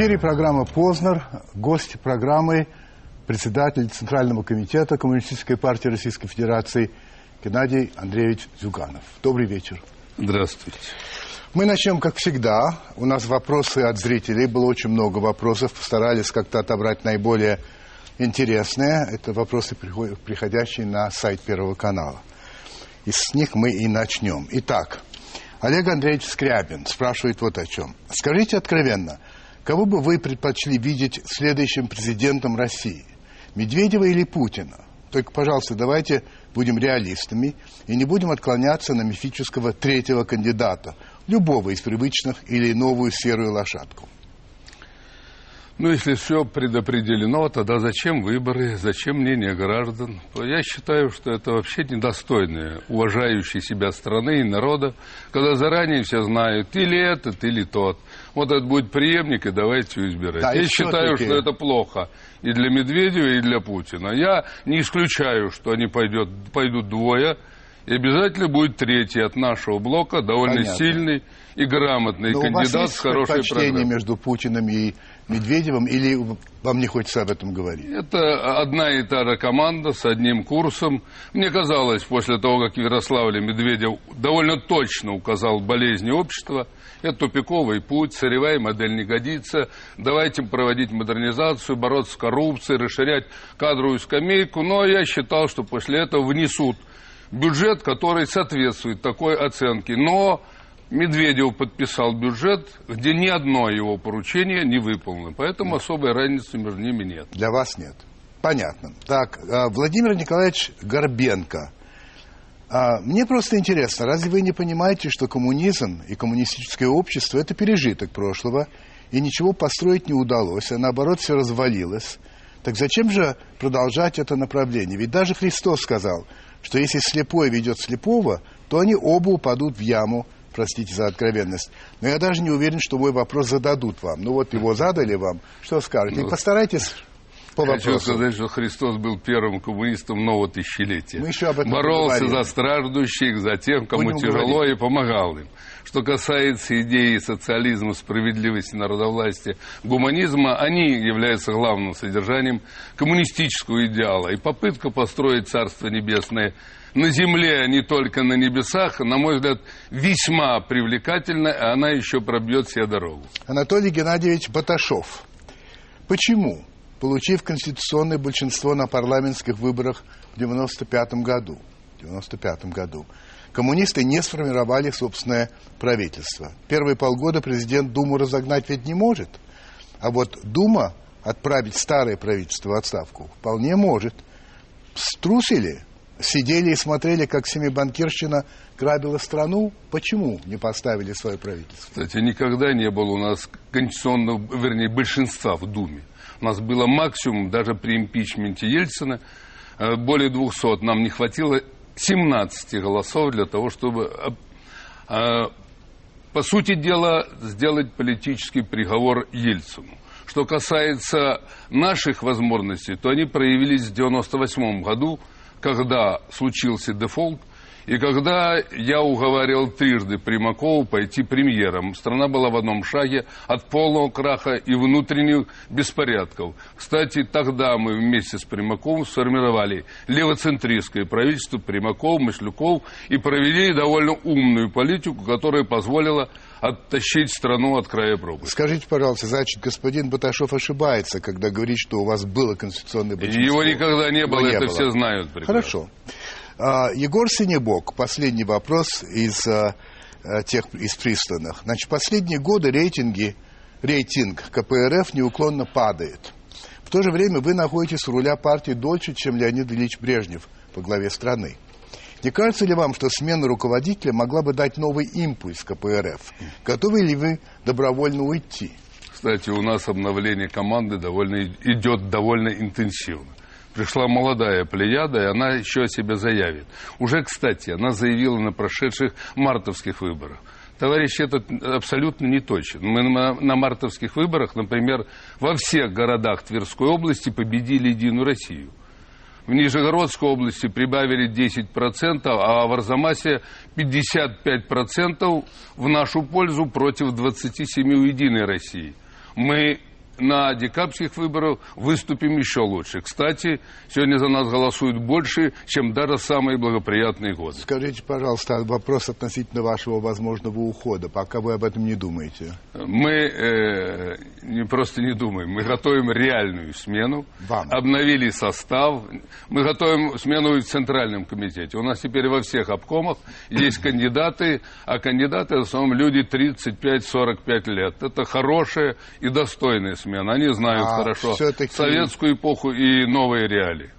Эфире программа «Познер». Гость программы – председатель Центрального комитета Коммунистической партии Российской Федерации Геннадий Андреевич Зюганов. Добрый вечер. Здравствуйте. Мы начнем, как всегда. У нас вопросы от зрителей. Было очень много вопросов. Постарались как-то отобрать наиболее интересные. Это вопросы, приходящие на сайт Первого канала. И с них мы и начнем. Итак, Олег Андреевич Скрябин спрашивает вот о чем. Скажите откровенно – Кого бы вы предпочли видеть следующим президентом России? Медведева или Путина? Только, пожалуйста, давайте будем реалистами и не будем отклоняться на мифического третьего кандидата, любого из привычных или новую серую лошадку. Ну, если все предопределено, тогда зачем выборы, зачем мнение граждан? Я считаю, что это вообще недостойное, уважающей себя страны и народа, когда заранее все знают, или этот, или тот. Вот это будет преемник, и давайте избирать. Да, Я считаю, что это плохо и для Медведева, и для Путина. Я не исключаю, что они пойдет, пойдут двое, и обязательно будет третий от нашего блока, довольно Понятно. сильный и грамотный Но кандидат у вас есть с хорошей программой. между Путиным и Медведевым, или вам не хочется об этом говорить? Это одна и та же команда с одним курсом. Мне казалось, после того, как в Ярославле Медведев довольно точно указал болезни общества, это тупиковый путь, сырьевая модель не годится, давайте проводить модернизацию, бороться с коррупцией, расширять кадровую скамейку. Но я считал, что после этого внесут бюджет, который соответствует такой оценке. Но Медведев подписал бюджет, где ни одно его поручение не выполнено. Поэтому нет. особой разницы между ними нет. Для вас нет. Понятно. Так, а, Владимир Николаевич Горбенко. А, мне просто интересно, разве вы не понимаете, что коммунизм и коммунистическое общество – это пережиток прошлого, и ничего построить не удалось, а наоборот все развалилось? Так зачем же продолжать это направление? Ведь даже Христос сказал, что если слепой ведет слепого, то они оба упадут в яму – простите за откровенность. Но я даже не уверен, что мой вопрос зададут вам. Ну вот его задали вам, что скажете? И ну, постарайтесь по Хочу сказать, что Христос был первым коммунистом нового тысячелетия. Мы еще об этом Боролся за страждущих, за тех, кому тяжело, говорить. и помогал им. Что касается идеи социализма, справедливости, народовластия, гуманизма, они являются главным содержанием коммунистического идеала. И попытка построить Царство Небесное – на земле, а не только на небесах, на мой взгляд, весьма привлекательна, и она еще пробьет себе дорогу. Анатолий Геннадьевич Баташов. Почему, получив конституционное большинство на парламентских выборах в 1995 году, 95 году, коммунисты не сформировали собственное правительство? Первые полгода президент Думу разогнать ведь не может. А вот Дума отправить старое правительство в отставку вполне может. Струсили? сидели и смотрели, как семибанкирщина грабила страну. Почему не поставили свое правительство? Кстати, никогда не было у нас конституционного, вернее, большинства в Думе. У нас было максимум, даже при импичменте Ельцина, э, более 200. Нам не хватило 17 голосов для того, чтобы, э, э, по сути дела, сделать политический приговор Ельцину. Что касается наших возможностей, то они проявились в 1998 году, когда случился дефолт, и когда я уговорил трижды Примакова пойти премьером, страна была в одном шаге от полного краха и внутренних беспорядков. Кстати, тогда мы вместе с Примаковым сформировали левоцентристское правительство Примаков, Машлюков и провели довольно умную политику, которая позволила оттащить страну от края пропасти. Скажите, пожалуйста, значит, господин Баташов ошибается, когда говорит, что у вас было конституционное большинство. Его никогда не было, Его это было. все знают. Прекрасно. Хорошо. А, Егор Синебок, последний вопрос из а, а, тех из присланных. Значит, последние годы рейтинги, рейтинг КПРФ неуклонно падает. В то же время вы находитесь у руля партии дольше, чем Леонид Ильич Брежнев по главе страны. Не кажется ли вам, что смена руководителя могла бы дать новый импульс КПРФ? Готовы ли вы добровольно уйти? Кстати, у нас обновление команды довольно, идет довольно интенсивно. Пришла молодая плеяда, и она еще о себе заявит. Уже, кстати, она заявила на прошедших мартовских выборах. Товарищ этот абсолютно не точен. Мы на, мартовских выборах, например, во всех городах Тверской области победили Единую Россию. В Нижегородской области прибавили 10%, а в Арзамасе 55% в нашу пользу против 27% у Единой России. мы на декабрьских выборах выступим еще лучше. Кстати, сегодня за нас голосуют больше, чем даже самые благоприятные годы. Скажите, пожалуйста, вопрос относительно вашего возможного ухода. Пока вы об этом не думаете. Мы э, не просто не думаем, мы готовим реальную смену. Вам. Обновили состав. Мы готовим смену в Центральном комитете. У нас теперь во всех обкомах есть кандидаты, а кандидаты в основном люди 35-45 лет. Это хорошая и достойная смена спортсмены, они знают А хорошо советскую эпоху и новые реалии.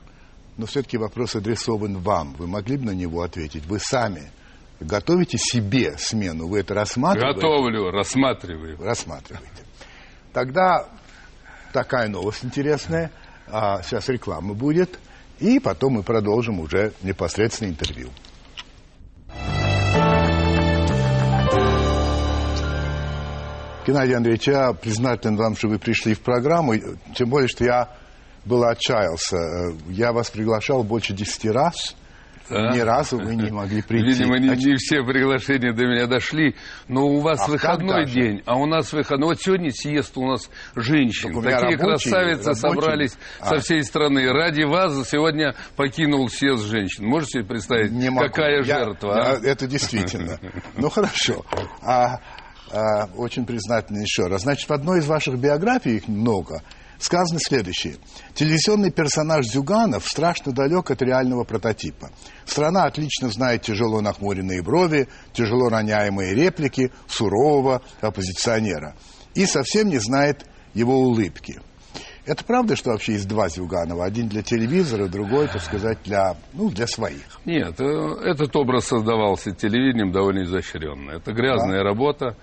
Но все-таки вопрос адресован вам. Вы могли бы на него ответить? Вы сами готовите себе смену? Вы это рассматриваете? Готовлю, рассматриваю. Рассматриваете. Тогда такая новость интересная. А, сейчас реклама будет. И потом мы продолжим уже непосредственно интервью. Геннадий Андреевич, я признателен вам, что вы пришли в программу. Тем более, что я был отчаялся. Э, Я вас приглашал больше десяти раз. Да. Ни разу вы не могли прийти. Видимо, не, не все приглашения до меня дошли, но у вас А выходной день, а у нас выходной. Вот сегодня съезд у нас женщин. У Такие рабочий, красавицы рабочий. собрались А. со всей страны. Ради вас сегодня покинул съезд женщин. Можете себе представить, Не могу. какая Я- жертва? я- а? это действительно. Ну хорошо. А, а, очень признательно еще раз. Значит, в одной из ваших биографий, их много, сказано следующее. Телевизионный персонаж Зюганов страшно далек от реального прототипа. Страна отлично знает тяжело нахмуренные брови, тяжело роняемые реплики сурового оппозиционера. И совсем не знает его улыбки. Это правда, что вообще есть два Зюганова? Один для телевизора, другой, так сказать, для, ну, для своих. Нет, э, этот образ создавался телевидением довольно изощренно. Это грязная работа.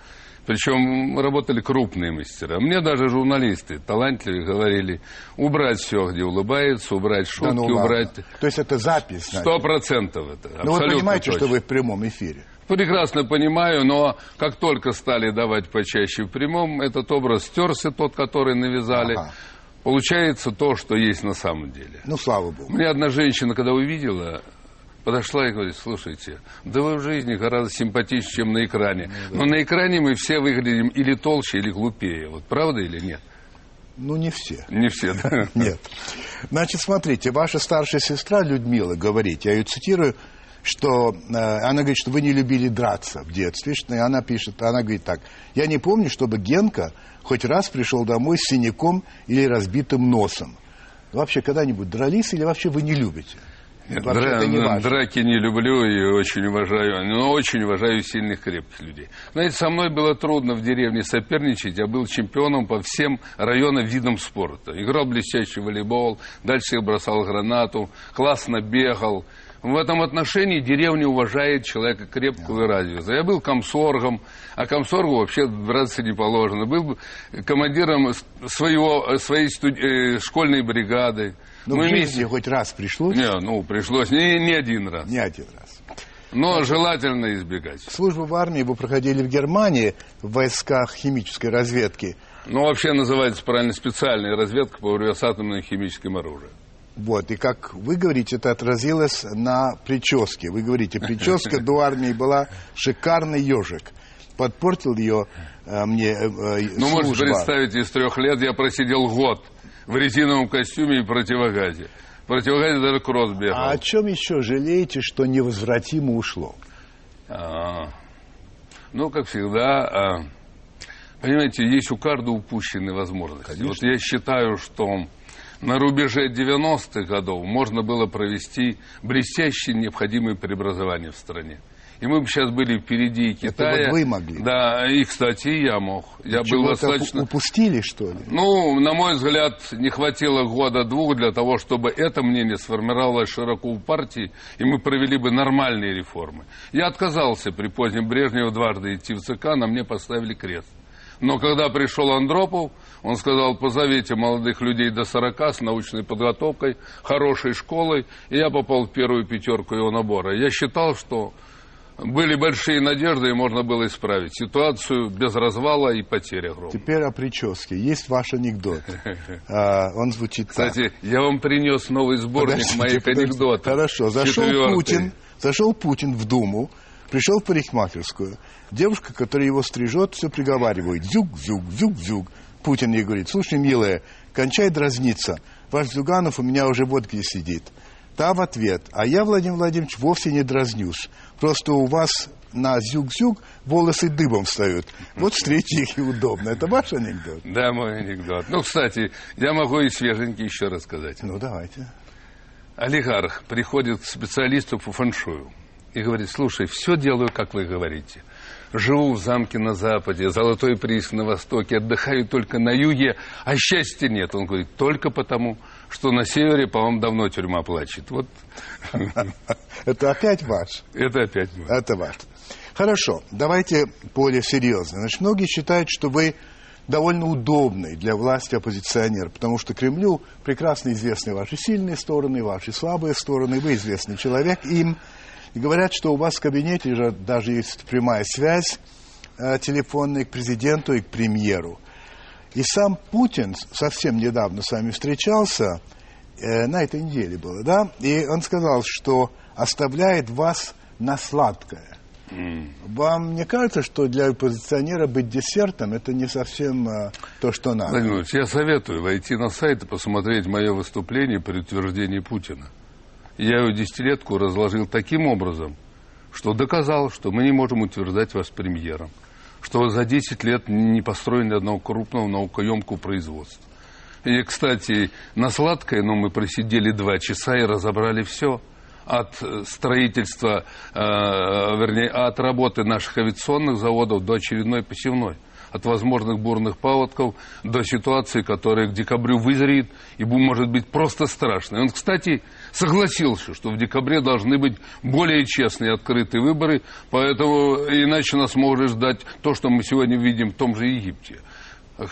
Причем работали крупные мастера. Мне даже журналисты талантливые говорили, убрать все, где улыбается, убрать шутки, Да ну ладно. убрать... То есть это запись? Сто процентов это. Ну вы понимаете, точно. что вы в прямом эфире. Прекрасно понимаю, но как только стали давать почаще в прямом, этот образ стерся, тот, который навязали. Ага. Получается то, что есть на самом деле. Ну, слава богу. Мне одна женщина, когда увидела, подошла и говорит, слушайте, да вы в жизни гораздо симпатичнее, чем на экране. Но на экране мы все выглядим или толще, или глупее. Вот правда или нет? Ну, не все. Не все, да? Нет. Значит, смотрите, ваша старшая сестра Людмила говорит, я ее цитирую, что э, она говорит, что вы не любили драться в детстве. И она пишет, она говорит так, я не помню, чтобы Генка хоть раз пришел домой с синяком или разбитым носом. Вообще, когда-нибудь дрались или вообще вы не любите? Вообще, дра- не важно. драки не люблю и очень уважаю, но очень уважаю сильных, крепких людей. Знаете, со мной было трудно в деревне соперничать. Я был чемпионом по всем районам видам спорта. Играл блестящий волейбол, дальше я бросал гранату, классно бегал. В этом отношении деревня уважает человека крепкого и развитого. Я был комсоргом, а комсоргу вообще драться не положено. Был командиром своего, своей студ- э, школьной бригады. Ну, Мы в жизни вместе- хоть раз пришлось? не, ну, пришлось не, не один раз. Не один раз. Но желательно избегать. Службу в армии вы проходили в Германии в войсках химической разведки. Ну, вообще называется правильно специальная разведка по борьбе с атомным и химическим оружием. Вот, и как вы говорите, это отразилось на прическе. Вы говорите, прическа до армии была шикарный ежик. Подпортил ее э, мне э, э, Ну, можете служба. представить, из трех лет я просидел год в резиновом костюме и противогазе. В противогазе даже кросс бегал. А о чем еще жалеете, что невозвратимо ушло? А, ну, как всегда, а, понимаете, есть у каждого упущенные возможности. Вот я считаю, что на рубеже 90-х годов можно было провести блестящие необходимые преобразования в стране. И мы бы сейчас были впереди Китая. вот вы могли. Да, и, кстати, я мог. Я был достаточно... упустили, что ли? Ну, на мой взгляд, не хватило года-двух для того, чтобы это мнение сформировалось широко в партии, и мы провели бы нормальные реформы. Я отказался при позднем Брежневе дважды идти в ЦК, на мне поставили крест. Но когда пришел Андропов, он сказал, позовите молодых людей до 40 с научной подготовкой, хорошей школой, и я попал в первую пятерку его набора. Я считал, что были большие надежды, и можно было исправить ситуацию без развала и потери огромных. Теперь о прическе. Есть ваш анекдот. А, он звучит так. Кстати, я вам принес новый сборник Подождите, моих подождите. анекдотов. Хорошо. Зашел Четвертый. Путин, зашел Путин в Думу, пришел в парикмахерскую. Девушка, которая его стрижет, все приговаривает. Зюк, зюк, зюк, зюк. Путин ей говорит, слушай, милая, кончай дразниться, ваш Зюганов у меня уже вот где сидит. Та в ответ, а я, Владимир Владимирович, вовсе не дразнюсь. Просто у вас на зюг-зюг волосы дыбом встают. Вот встречи их и удобно. Это ваш анекдот? Да, мой анекдот. Ну, кстати, я могу и свеженький еще рассказать. Ну, давайте. Олигарх приходит к специалисту по фэншую и говорит, слушай, все делаю, как вы говорите. Живу в замке на западе, золотой приз на востоке, отдыхаю только на юге, а счастья нет. Он говорит, только потому, что на севере, по-моему, давно тюрьма плачет. Вот. Это опять ваш? Это опять ваш. Это ваш. Хорошо, давайте более серьезно. Значит, многие считают, что вы довольно удобный для власти оппозиционер, потому что Кремлю прекрасно известны ваши сильные стороны, ваши слабые стороны, вы известный человек им. И говорят, что у вас в кабинете же даже есть прямая связь э, телефонная к президенту и к премьеру. И сам Путин совсем недавно с вами встречался, э, на этой неделе было, да? И он сказал, что оставляет вас на сладкое. Mm. Вам не кажется, что для оппозиционера быть десертом это не совсем а, то, что надо? Владимир я советую войти на сайт и посмотреть мое выступление при утверждении Путина. Я его десятилетку разложил таким образом, что доказал, что мы не можем утверждать вас премьером, что за 10 лет не построили одного крупного наукоемкого производства. И, кстати, на сладкое, но мы просидели два часа и разобрали все – от строительства, э, вернее, от работы наших авиационных заводов до очередной посевной от возможных бурных паводков до ситуации, которая к декабрю вызреет и может быть просто страшной. Он, кстати, согласился, что в декабре должны быть более честные открытые выборы, поэтому иначе нас может ждать то, что мы сегодня видим в том же Египте.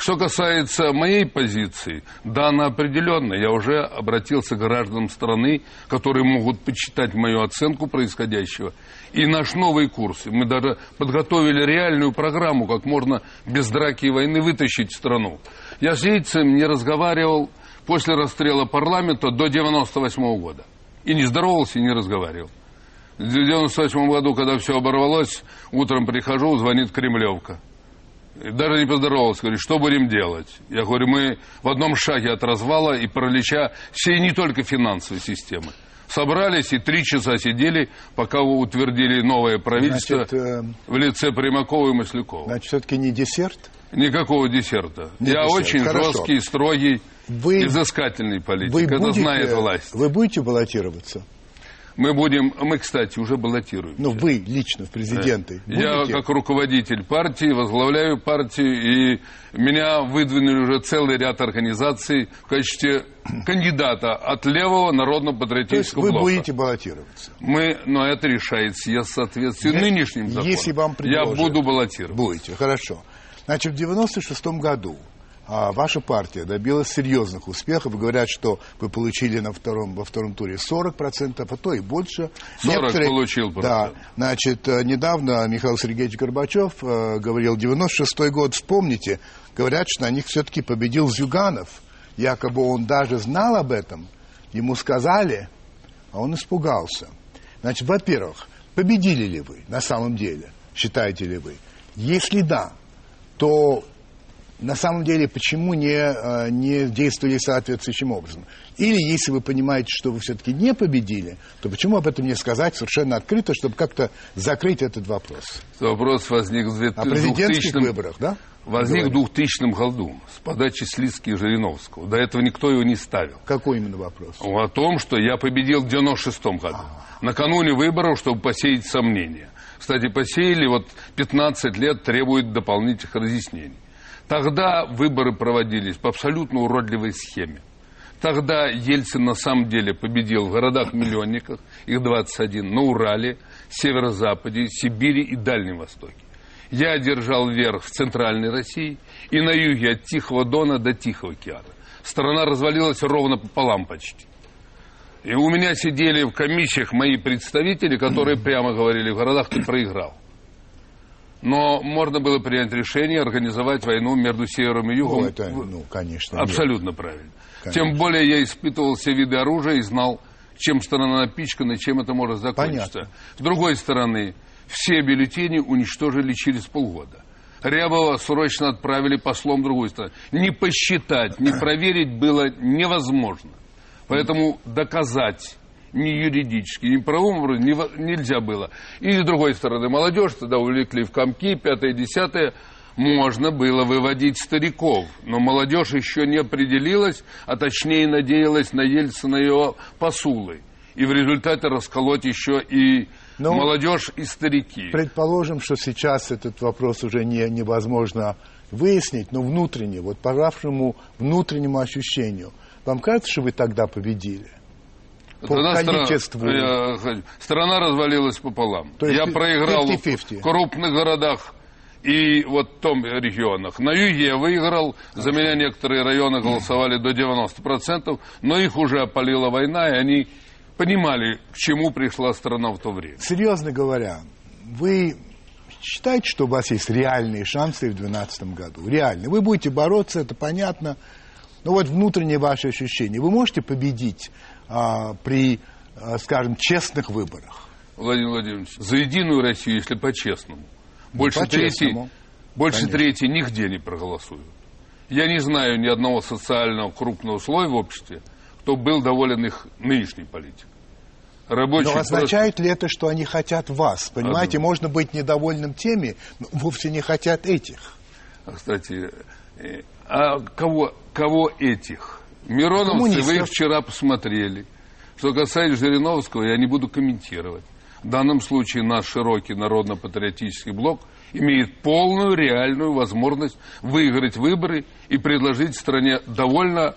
Что касается моей позиции, да, она определенная. Я уже обратился к гражданам страны, которые могут почитать мою оценку происходящего. И наш новый курс. Мы даже подготовили реальную программу, как можно без драки и войны вытащить страну. Я с Ельцем не разговаривал после расстрела парламента до 98 -го года. И не здоровался, и не разговаривал. В 98 году, когда все оборвалось, утром прихожу, звонит Кремлевка. Даже не поздоровался, говорит, что будем делать? Я говорю, мы в одном шаге от развала и паралича всей не только финансовой системы. Собрались и три часа сидели, пока утвердили новое правительство значит, э... в лице Примакова и Маслякова. Значит, все-таки не десерт? Никакого десерта. Не Я десерт. очень Хорошо. жесткий, строгий, вы, изыскательный политик. Вы Это будете, знает власть. Вы будете баллотироваться? Мы будем, мы, кстати, уже баллотируем. Ну, вы лично в президенты. Да. Я как руководитель партии возглавляю партию, и меня выдвинули уже целый ряд организаций в качестве кандидата от левого народно-патриотического блока. вы будете баллотироваться? Мы, но это решает съезд в соответствии я, нынешним законом. Если вам предложат, Я буду баллотироваться. Будете, хорошо. Значит, в 96 году а ваша партия добилась серьезных успехов. Говорят, что вы получили на втором, во втором туре 40%, а то и больше. 40 Некоторые, получил. Да, значит, э, недавно Михаил Сергеевич Горбачев э, говорил, 96 год, вспомните, говорят, что на них все-таки победил Зюганов. Якобы он даже знал об этом, ему сказали, а он испугался. Значит, во-первых, победили ли вы на самом деле, считаете ли вы? Если да, то на самом деле, почему не, э, не действовали соответствующим образом? Или, если вы понимаете, что вы все-таки не победили, то почему об этом не сказать совершенно открыто, чтобы как-то закрыть этот вопрос? Вопрос возник в 2000 О президентских выборах, да? Возник в 2000 году с подачи Слицки и Жириновского. До этого никто его не ставил. Какой именно вопрос? О том, что я победил в 96 году. А-а-а. Накануне выборов, чтобы посеять сомнения. Кстати, посеяли, вот 15 лет требует дополнительных разъяснений. Тогда выборы проводились по абсолютно уродливой схеме. Тогда Ельцин на самом деле победил в городах-миллионниках, их 21, на Урале, Северо-Западе, Сибири и Дальнем Востоке. Я одержал верх в Центральной России и на юге от Тихого Дона до Тихого океана. Страна развалилась ровно пополам почти. И у меня сидели в комиссиях мои представители, которые прямо говорили, в городах ты проиграл. Но можно было принять решение организовать войну между севером и югом. Ну, это, ну, конечно. Абсолютно нет. правильно. Конечно. Тем более я испытывал все виды оружия и знал, чем страна напичкана чем это может закончиться. Понятно. С другой стороны, все бюллетени уничтожили через полгода. Рябова срочно отправили послом в другую страну. Не посчитать, не проверить было невозможно. Поэтому доказать ни юридически, ни правовым образом нельзя было. И с другой стороны, молодежь тогда увлекли в комки, пятое, десятое, можно было выводить стариков, но молодежь еще не определилась, а точнее надеялась на Ельцина и его посулы. И в результате расколоть еще и ну, молодежь и старики. Предположим, что сейчас этот вопрос уже не, невозможно выяснить, но внутренне, вот по вашему внутреннему ощущению, вам кажется, что вы тогда победили? По количеству. Страна, я, страна развалилась пополам. То есть я проиграл 50 -50. в крупных городах и вот в том регионах. На юге я выиграл, за меня некоторые районы голосовали до 90%, но их уже опалила война, и они понимали, к чему пришла страна в то время. Серьезно говоря, вы считаете, что у вас есть реальные шансы в 2012 году? Реальные. Вы будете бороться, это понятно. Но вот внутренние ваши ощущения. Вы можете победить а, при, а, скажем, честных выборах? Владимир Владимирович, за Единую Россию, если по-честному, ну, больше по трети, больше трети нигде не проголосуют. Я не знаю ни одного социального крупного слоя в обществе, кто был доволен их нынешней политикой. Рабочий но означает просто... ли это, что они хотят вас? Понимаете, а, можно быть недовольным теми, но вовсе не хотят этих. Кстати, э, а кого, кого этих? Мироновцы вы их вчера посмотрели. Что касается Жириновского, я не буду комментировать. В данном случае наш широкий народно-патриотический блок имеет полную реальную возможность выиграть выборы и предложить стране довольно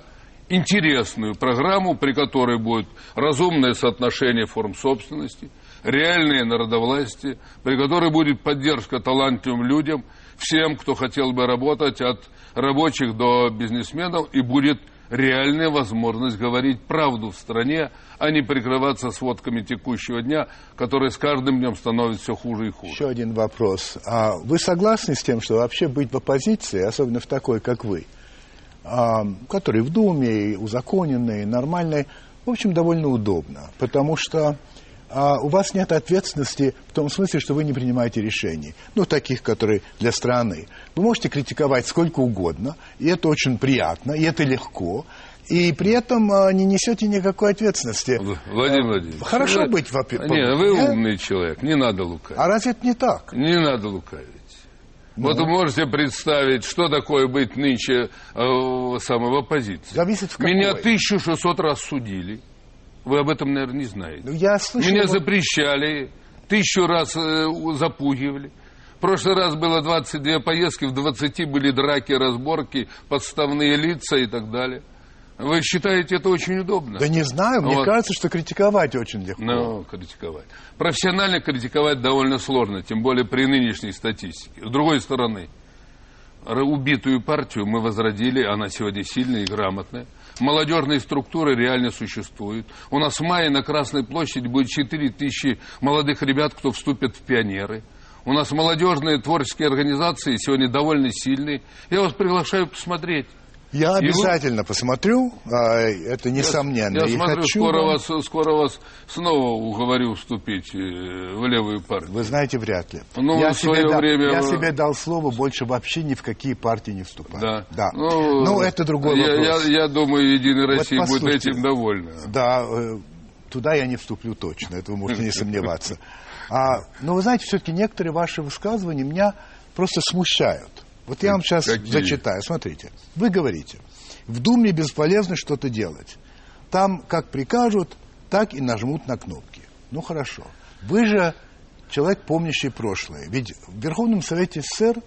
интересную программу, при которой будет разумное соотношение форм собственности, реальное народовластие, при которой будет поддержка талантливым людям, всем, кто хотел бы работать, от рабочих до бизнесменов, и будет реальная возможность говорить правду в стране, а не прикрываться сводками текущего дня, которые с каждым днем становятся все хуже и хуже. Еще один вопрос. А вы согласны с тем, что вообще быть в оппозиции, особенно в такой, как вы, а, который в Думе, узаконенный, нормальный, в общем, довольно удобно, потому что а у вас нет ответственности в том смысле, что вы не принимаете решений, ну, таких, которые для страны. Вы можете критиковать сколько угодно, и это очень приятно, и это легко, и при этом а, не несете никакой ответственности. Владимир Владимирович. Хорошо вы, быть в оппозиции. Нет, вы умный человек, не надо лукавить. А разве это не так? Не надо лукавить. Ну. Вот вы можете представить, что такое быть нынче э, самой в оппозиции. Зависит в какой. Меня 1600 раз судили. Вы об этом, наверное, не знаете. Ну, я слышал, Меня запрещали, тысячу раз э, запугивали. В прошлый раз было 22 поездки, в 20 были драки, разборки, подставные лица и так далее. Вы считаете это очень удобно? Да не знаю, мне вот. кажется, что критиковать очень легко. Ну, критиковать. Профессионально критиковать довольно сложно, тем более при нынешней статистике. С другой стороны, убитую партию мы возродили, она сегодня сильная и грамотная. Молодежные структуры реально существуют. У нас в мае на Красной площади будет 4 тысячи молодых ребят, кто вступит в пионеры. У нас молодежные творческие организации сегодня довольно сильные. Я вас приглашаю посмотреть. Я обязательно вы... посмотрю, а, это несомненно. Я, я смотрю, хочу скоро, вам... вас, скоро вас снова уговорю вступить э, в левую партию. Вы знаете, вряд ли. Ну, я, себе, дал, время... я себе дал слово больше вообще ни в какие партии не вступать. Да. да. Ну, ну, это другой я, вопрос. Я, я думаю, Единая Россия вот будет этим довольна. Да, э, туда я не вступлю точно, это вы можете не сомневаться. А, но вы знаете, все-таки некоторые ваши высказывания меня просто смущают. Вот я вам сейчас Какие? зачитаю. Смотрите. Вы говорите, в Думе бесполезно что-то делать. Там как прикажут, так и нажмут на кнопки. Ну хорошо. Вы же человек, помнящий прошлое. Ведь в Верховном Совете СССР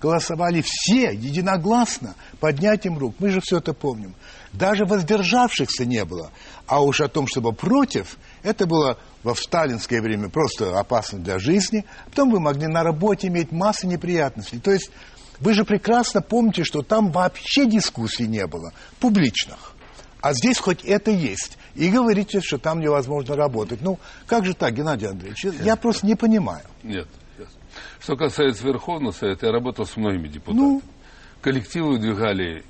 голосовали все единогласно поднятием рук. Мы же все это помним. Даже воздержавшихся не было. А уж о том, чтобы против, это было во сталинское время просто опасно для жизни. Потом вы могли на работе иметь массу неприятностей. То есть вы же прекрасно помните, что там вообще дискуссий не было, публичных. А здесь хоть это есть. И говорите, что там невозможно работать. Ну, как же так, Геннадий Андреевич? Я просто не понимаю. Нет. Что касается Верховного Совета, я работал с многими депутатами. Ну, Коллективы выдвигали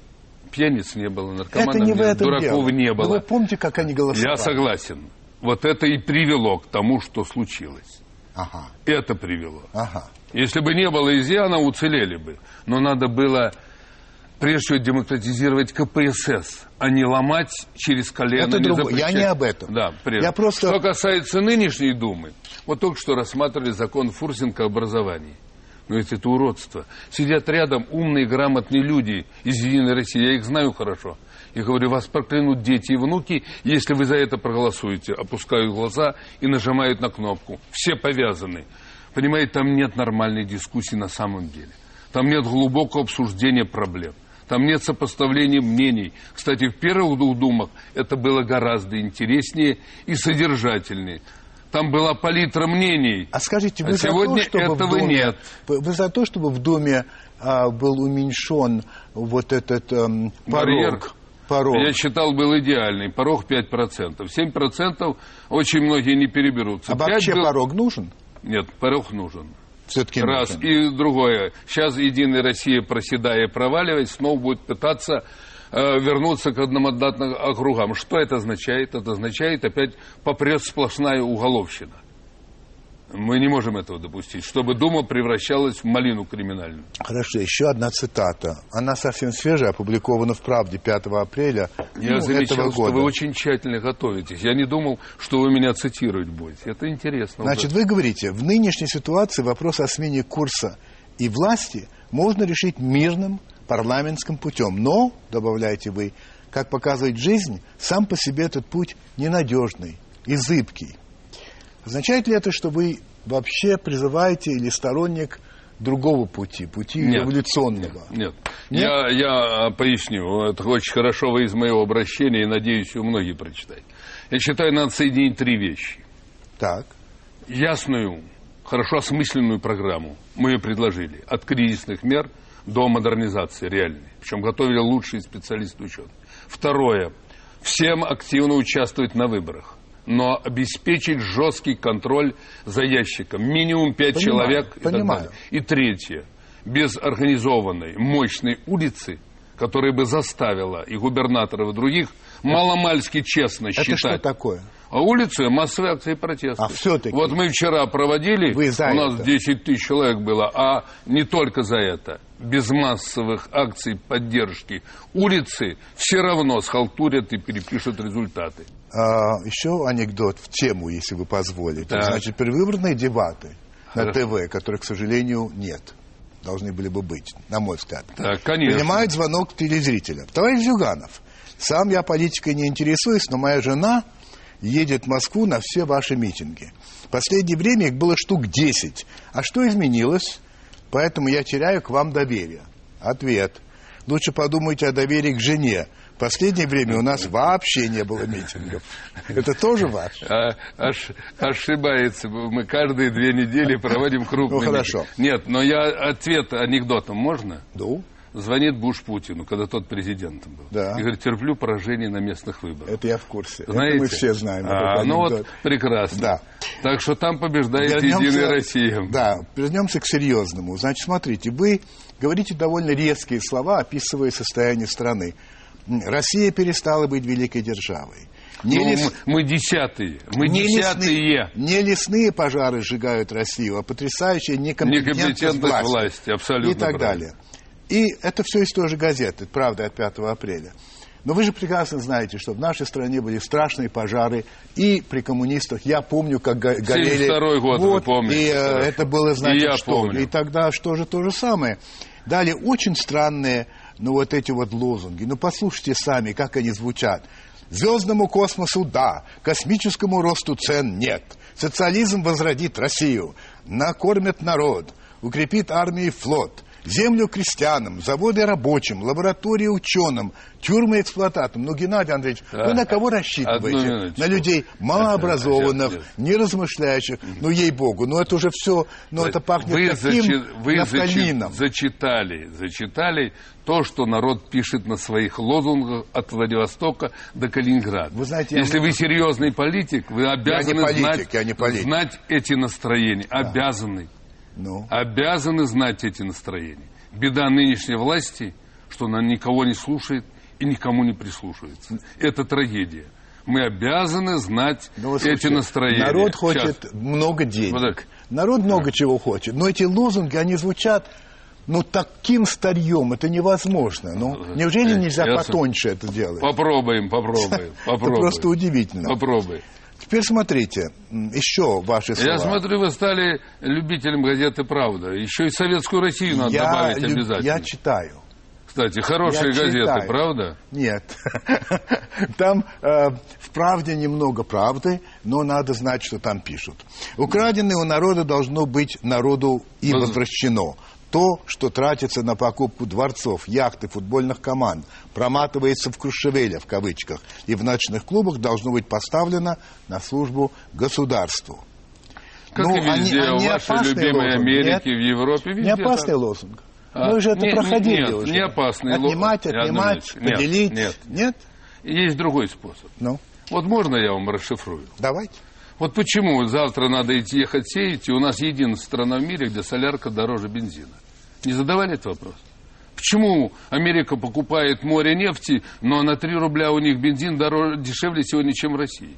пьяниц не было, наркоманов это не, не дураков дело. не было. Но вы помните, как они голосовали? Я согласен. Вот это и привело к тому, что случилось. Ага, Это привело. ага. Если бы не было изъяна, уцелели бы. Но надо было прежде всего демократизировать КПСС, а не ломать через колено. Это другое. Я не об этом. Да, прежде. Я просто- Что касается нынешней Думы, вот только что рассматривали закон Фурсенко о образовании. Но ведь это уродство. Сидят рядом умные, грамотные люди из «Единой России». Я их знаю хорошо. Я говорю, вас проклянут дети и внуки, если вы за это проголосуете. Опускают глаза и нажимают на кнопку. Все повязаны. Понимаете, там нет нормальной дискуссии на самом деле. Там нет глубокого обсуждения проблем. Там нет сопоставления мнений. Кстати, в первых двух думах это было гораздо интереснее и содержательнее. Там была палитра мнений. А скажите, вы А за сегодня то, чтобы этого в доме, нет. Вы за то, чтобы в доме а, был уменьшен вот этот эм, Барьер. порог? Порог. Я считал, был идеальный. Порог 5%. 7% очень многие не переберутся. А вообще был- порог нужен? Нет, порог нужен. Все-таки Раз. нужен. И другое. Сейчас Единая Россия, проседая и проваливаясь, снова будет пытаться э, вернуться к одномандатным округам. Что это означает? Это означает опять попрет сплошная уголовщина. Мы не можем этого допустить, чтобы Дума превращалась в малину криминальную. Хорошо, еще одна цитата. Она совсем свежая, опубликована в «Правде» 5 апреля Я ну, замечал, этого что года. вы очень тщательно готовитесь. Я не думал, что вы меня цитировать будете. Это интересно. Значит, вы говорите, в нынешней ситуации вопрос о смене курса и власти можно решить мирным парламентским путем. Но, добавляете вы, как показывает жизнь, сам по себе этот путь ненадежный и зыбкий. Означает ли это, что вы вообще призываете или сторонник другого пути, пути Нет. революционного? Нет. Нет? Я, я поясню. Это очень хорошо вы из моего обращения, и надеюсь, у многих прочитать. Я считаю, надо соединить три вещи. Так. Ясную, хорошо осмысленную программу мы ее предложили. От кризисных мер до модернизации реальной. Причем готовили лучшие специалисты ученые. Второе. Всем активно участвовать на выборах. Но обеспечить жесткий контроль за ящиком. Минимум пять Понимаю, человек. и так понимаю. далее. И третье. Без организованной, мощной улицы, которая бы заставила и губернаторов, и других маломальски честно Это считать. что такое? А улицы массовые акции протеста. А всё-таки- Вот мы вчера проводили, Вы за у нас это? 10 тысяч человек было, а не только за это. Без массовых акций поддержки улицы все равно схалтурят и перепишут результаты. А, еще анекдот в тему, если вы позволите. Так. Значит, предвыборные дебаты на Хорошо. ТВ, которых, к сожалению, нет. Должны были бы быть, на мой взгляд. Так, конечно. Принимает звонок телезрителя. Товарищ Зюганов, сам я политикой не интересуюсь, но моя жена едет в Москву на все ваши митинги. В последнее время их было штук 10. А что изменилось? Поэтому я теряю к вам доверие. Ответ. Лучше подумайте о доверии к жене. В последнее время у нас вообще не было митингов. Это тоже ваш? А, ош- ошибается. Мы каждые две недели проводим крупный Ну, хорошо. митинг. Нет, но я ответ анекдотом можно? Ну, Звонит Буш Путину, когда тот президентом был. Да. И говорит, терплю поражение на местных выборах. это я в курсе. Это Знаете? мы все знаем. А, ну вот, прекрасно. Да. Так что там побеждает Вернемся- Единая Россия. Да, вернемся к серьезному. Значит, смотрите, вы говорите довольно резкие слова, описывая состояние страны. Россия перестала быть великой державой. Не, Ну, лес- мы, мы десятые. Мы не десятые. лесные, не лесные пожары сжигают Россию, а потрясающая некомпетентность Некомпетентность власти. власти, абсолютно И так правильно. далее. И это все из той же газеты, правда, от 5 апреля. Но вы же прекрасно знаете, что в нашей стране были страшные пожары и при коммунистах. Я помню, как го- горели... 72-й год, вы вот, помните, И э, это было, значит, И я что? помню. И тогда что же то же самое? Далее очень странные, ну, вот эти вот лозунги. Ну, послушайте сами, как они звучат. Звездному космосу – да, космическому росту цен – нет. Социализм возродит Россию, накормит народ, укрепит армию и флот, землю крестьянам, заводы рабочим, лаборатории ученым, тюрьмы эксплуататам. Ну, Геннадий Андреевич, Да. вы на кого рассчитываете? На людей малообразованных, неразмышляющих. Ну, ей-богу, ну это уже все, ну это пахнет вы, таким зачи- вы нафталином. зачитали, зачитали то, что народ пишет на своих лозунгах от Владивостока до Калининграда. Вы знаете, я- Если вы серьезный политик, вы обязаны политик, знать, я не политик. знать эти настроения. Обязаны. Ну, обязаны знать эти настроения. Беда нынешней власти, что она никого не слушает и никому не прислушивается. Это трагедия. Мы обязаны знать ну, эти слушайте, настроения. Народ Сейчас. хочет много денег. Вот так. Народ много чего хочет, но эти лозунги, они звучат ну, таким старьем, это невозможно. Ну, неужели нельзя Я потоньше это делать? Попробуем, попробуем, Это попробуем. просто удивительно. Попробуй. Теперь смотрите, еще ваши слова. Я смотрю, вы стали любителем газеты «Правда». Еще и советскую Россию надо Я добавить люб- обязательно. Я читаю. Кстати, хорошие Я газеты, читаю. правда? Нет. Там э, в правде немного правды, но надо знать, что там пишут. Украденное у народа должно быть народу и Воз- возвращено. То, что тратится на покупку дворцов, яхт и футбольных команд, проматывается в Крушевеле, в кавычках, и в ночных клубах должно быть поставлено на службу государству. Как Ну, и везде, они- они в вашей любимой Америке, нет? в Европе, везде. Не опасный так. лозунг. А, Мы же это не- проходили нет, уже. не опасный лозунг. Отнимать, Я отнимать, одну минуточку. Нет, поделить. нет. Нет? Есть другой способ. Ну, Вот можно я вам расшифрую? давайте. Вот почему завтра надо идти ехать сеять, и у нас единственная страна в мире, где солярка дороже бензина. Не задавали этот вопрос? Почему Америка покупает море нефти, но на 3 рубля у них бензин дороже, дешевле сегодня, чем в России?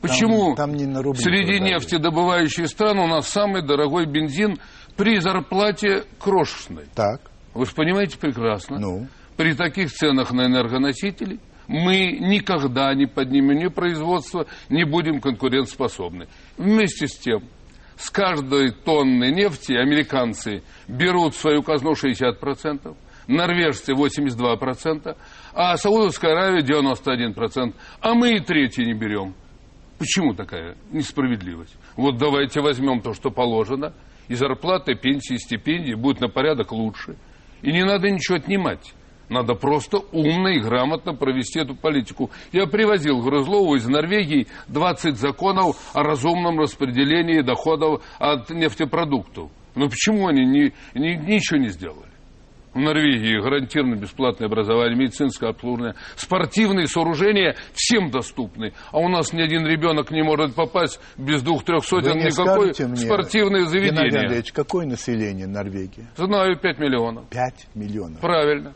Почему там не на рубли среди продают. нефтедобывающих стран у нас самый дорогой бензин при зарплате крошечной? Так, Вы же понимаете прекрасно. ну. При таких ценах на энергоносители мы никогда не поднимем ни производство, не будем конкурентоспособны. Вместе с тем, с каждой тонны нефти американцы берут в свою казну 60%, норвежцы 82%, а Саудовская Аравия 91%, а мы и третий не берем. Почему такая несправедливость? Вот давайте возьмем то, что положено, и зарплаты, пенсии, стипендии будут на порядок лучше. И не надо ничего отнимать. Надо просто умно и грамотно провести эту политику. Я привозил Грызлову из Норвегии 20 законов о разумном распределении доходов от нефтепродуктов. Но почему они ни- ни- ничего не сделали? В Норвегии гарантированно бесплатное образование, медицинское обслуживание, спортивные сооружения всем доступны. А у нас ни один ребенок не может попасть без двух-трех сотен не мне, спортивное Геннадий заведение. Андреевич, какое население Норвегии? Знаю 5 миллионов. Пять миллионов. Правильно.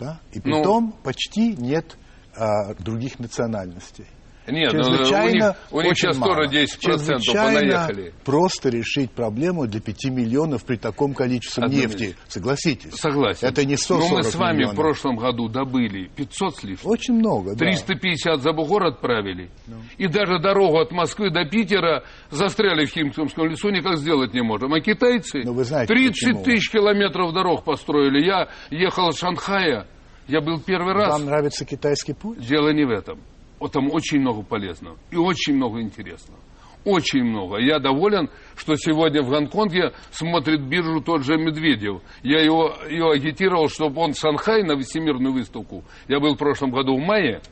Да? И Ну. притом почти нет а, других национальностей. Нет, ну, у них, Чрезвычайно у них сейчас мало. тоже 10% Чрезвычайно понаехали. просто решить проблему для 5 миллионов при таком количестве Одну нефти. минуту. Согласитесь? Согласен. Это не 140 Но мы с вами миллионов. в прошлом году добыли 500 с лишним. Очень много, да. 350 за бугор отправили. И даже дорогу от Москвы до Питера застряли в Химкомском лесу, никак сделать не можем. А китайцы Но вы знаете, 30 почему. тысяч километров дорог построили. Я ехал из Шанхая, я был первый раз. Вам нравится китайский путь? Дело не в этом. Там очень много полезного и очень много интересного. Очень много. Я доволен, что сегодня в Гонконге смотрит биржу тот же Медведев. Я его, его агитировал, чтобы он в Шанхай на всемирную выставку. Я был в прошлом году в мае,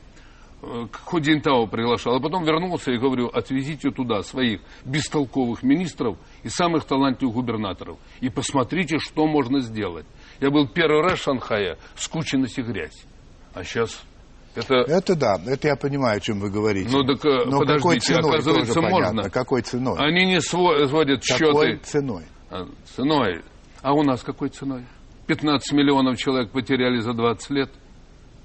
э, к Ходинтау приглашал, а потом вернулся и говорю, отвезите туда своих бестолковых министров и самых талантливых губернаторов. И посмотрите, что можно сделать. Я был первый раз в Шанхае, скученность и грязь. А сейчас это... Это да, это я понимаю, о чем вы говорите. Ну так э, Но какой подождите, ценой, оказывается, тоже понятно. можно. Какой ценой? Они не сво- сводят Какой счеты ценой? А, ценой. А у нас какой ценой? 15 миллионов человек потеряли за 20 лет.